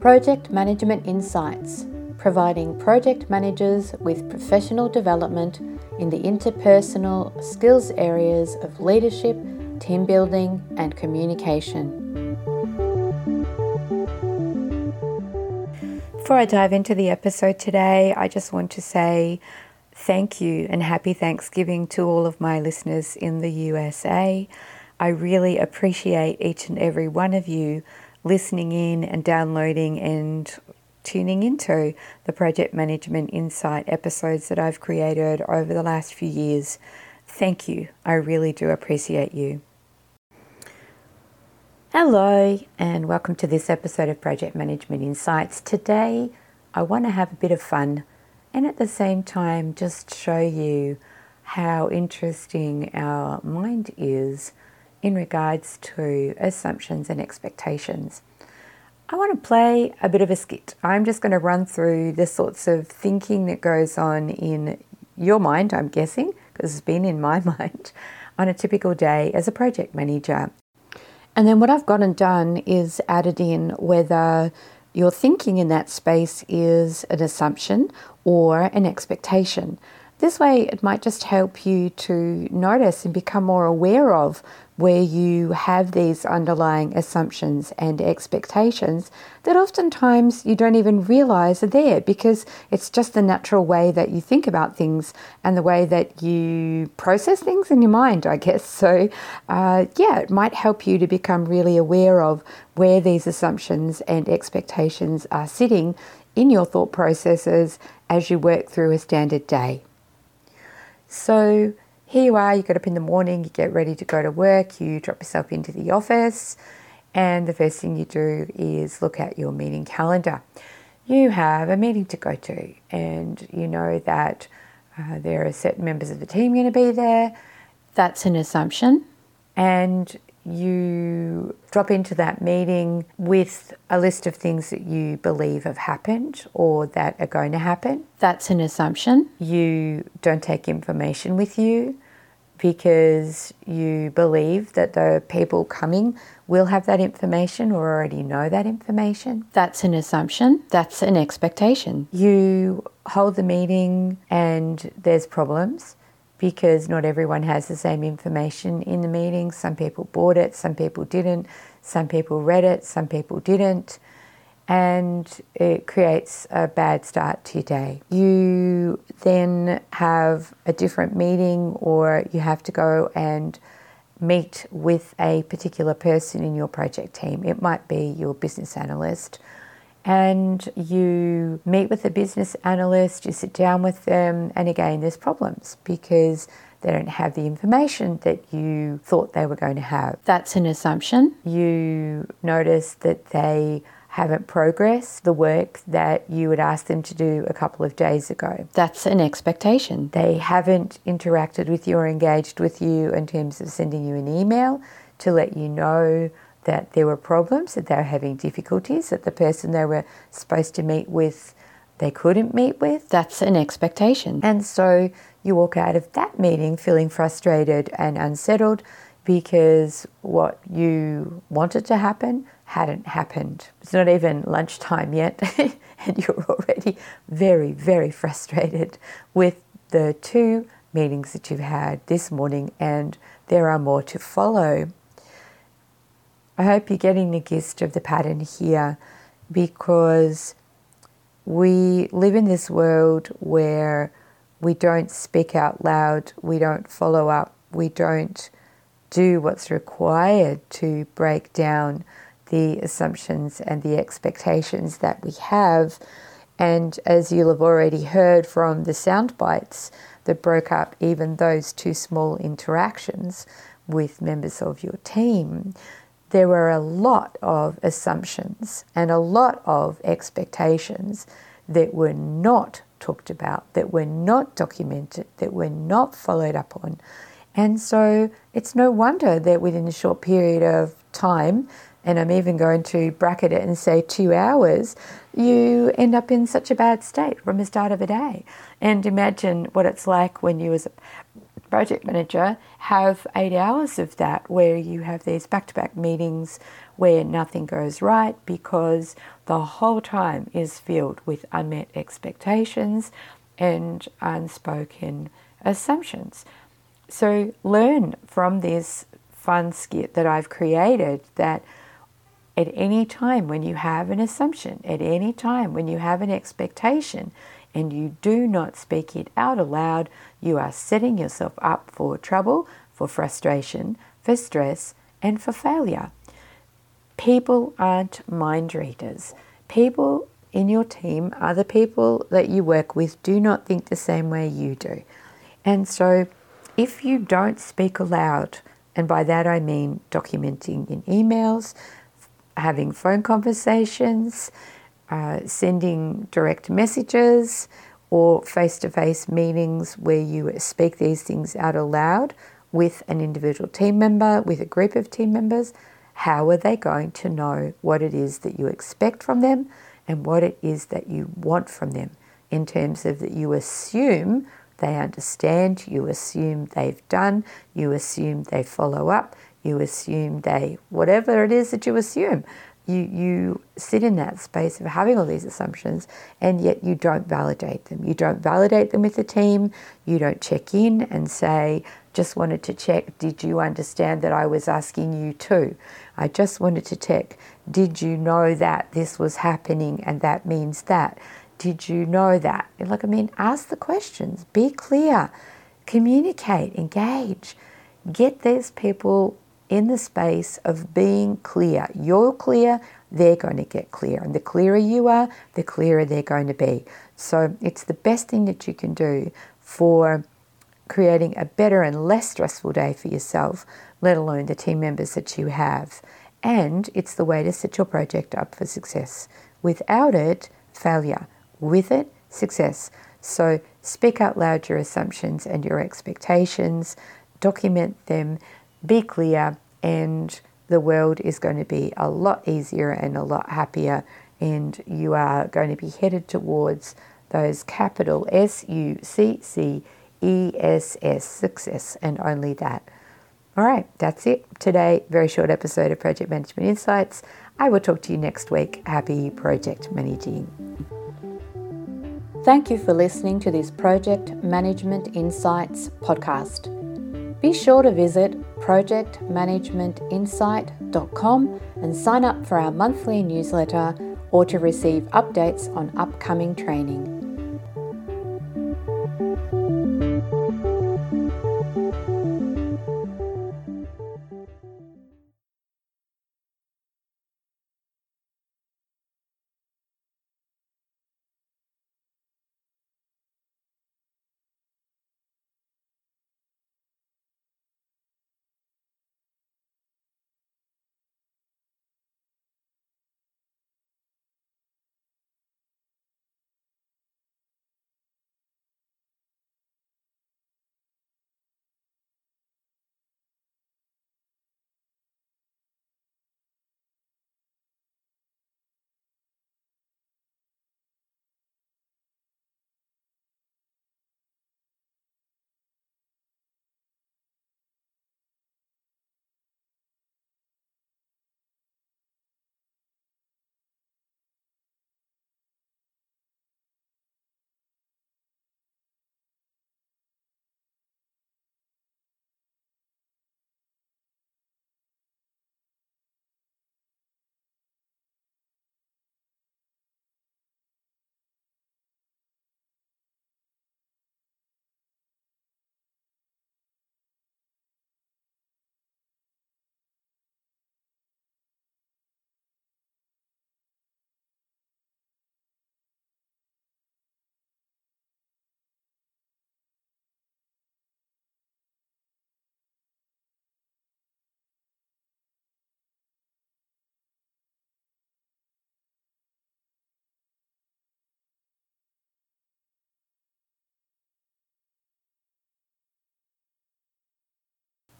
Project Management Insights, providing project managers with professional development in the interpersonal skills areas of leadership, team building, and communication. Before I dive into the episode today, I just want to say thank you and happy Thanksgiving to all of my listeners in the USA. I really appreciate each and every one of you listening in and downloading and tuning into the Project Management Insight episodes that I've created over the last few years. Thank you. I really do appreciate you. Hello, and welcome to this episode of Project Management Insights. Today, I want to have a bit of fun and at the same time just show you how interesting our mind is in regards to assumptions and expectations. I want to play a bit of a skit. I'm just going to run through the sorts of thinking that goes on in your mind, I'm guessing, because it's been in my mind, on a typical day as a project manager. And then what I've gone and done is added in whether your thinking in that space is an assumption or an expectation. This way, it might just help you to notice and become more aware of where you have these underlying assumptions and expectations that oftentimes you don't even realize are there because it's just the natural way that you think about things and the way that you process things in your mind, I guess. So, uh, yeah, it might help you to become really aware of where these assumptions and expectations are sitting in your thought processes as you work through a standard day. So here you are, you get up in the morning, you get ready to go to work, you drop yourself into the office, and the first thing you do is look at your meeting calendar. You have a meeting to go to, and you know that uh, there are certain members of the team going to be there. That's an assumption. And you drop into that meeting with a list of things that you believe have happened or that are going to happen. That's an assumption. You don't take information with you because you believe that the people coming will have that information or already know that information. That's an assumption. That's an expectation. You hold the meeting and there's problems because not everyone has the same information in the meeting. Some people bought it, some people didn't, some people read it, some people didn't, and it creates a bad start to your day. You then have a different meeting, or you have to go and meet with a particular person in your project team. It might be your business analyst and you meet with a business analyst, you sit down with them, and again, there's problems because they don't have the information that you thought they were going to have. That's an assumption. You notice that they haven't progressed the work that you would ask them to do a couple of days ago. That's an expectation. They haven't interacted with you or engaged with you in terms of sending you an email to let you know that there were problems, that they were having difficulties, that the person they were supposed to meet with they couldn't meet with. That's an expectation. And so you walk out of that meeting feeling frustrated and unsettled because what you wanted to happen hadn't happened. It's not even lunchtime yet, and you're already very, very frustrated with the two meetings that you've had this morning, and there are more to follow. I hope you're getting the gist of the pattern here because we live in this world where we don't speak out loud, we don't follow up, we don't do what's required to break down the assumptions and the expectations that we have. And as you'll have already heard from the sound bites that broke up even those two small interactions with members of your team, there were a lot of assumptions and a lot of expectations that were not talked about, that were not documented, that were not followed up on. And so it's no wonder that within a short period of time, and I'm even going to bracket it and say two hours, you end up in such a bad state from the start of a day. And imagine what it's like when you, as project manager, have eight hours of that where you have these back to back meetings where nothing goes right because the whole time is filled with unmet expectations and unspoken assumptions. So learn from this fun skit that I've created that at any time when you have an assumption, at any time when you have an expectation, and you do not speak it out aloud, you are setting yourself up for trouble, for frustration, for stress, and for failure. People aren't mind readers. People in your team, other people that you work with, do not think the same way you do. And so, if you don't speak aloud, and by that I mean documenting in emails, having phone conversations, uh, sending direct messages, or face to face meetings where you speak these things out aloud with an individual team member, with a group of team members, how are they going to know what it is that you expect from them and what it is that you want from them? In terms of that you assume they understand, you assume they've done, you assume they follow up, you assume they, whatever it is that you assume, you, you sit in that space of having all these assumptions and yet you don't validate them. You don't validate them with the team. You don't check in and say, just wanted to check, did you understand that I was asking you too? I just wanted to check, did you know that this was happening and that means that? Did you know that? Like, I mean, ask the questions, be clear, communicate, engage. Get these people in the space of being clear. You're clear, they're going to get clear. And the clearer you are, the clearer they're going to be. So it's the best thing that you can do for creating a better and less stressful day for yourself, let alone the team members that you have. And it's the way to set your project up for success. Without it, failure. With it, success. So speak out loud your assumptions and your expectations, document them be clear, and the world is going to be a lot easier and a lot happier, and you are going to be headed towards those capital S U C C E S S success, and only that. All right, that's it. Today, very short episode of Project Management Insights. I will talk to you next week. Happy project managing. Thank you for listening to this Project Management Insights podcast. Be sure to visit projectmanagementinsight.com and sign up for our monthly newsletter or to receive updates on upcoming training.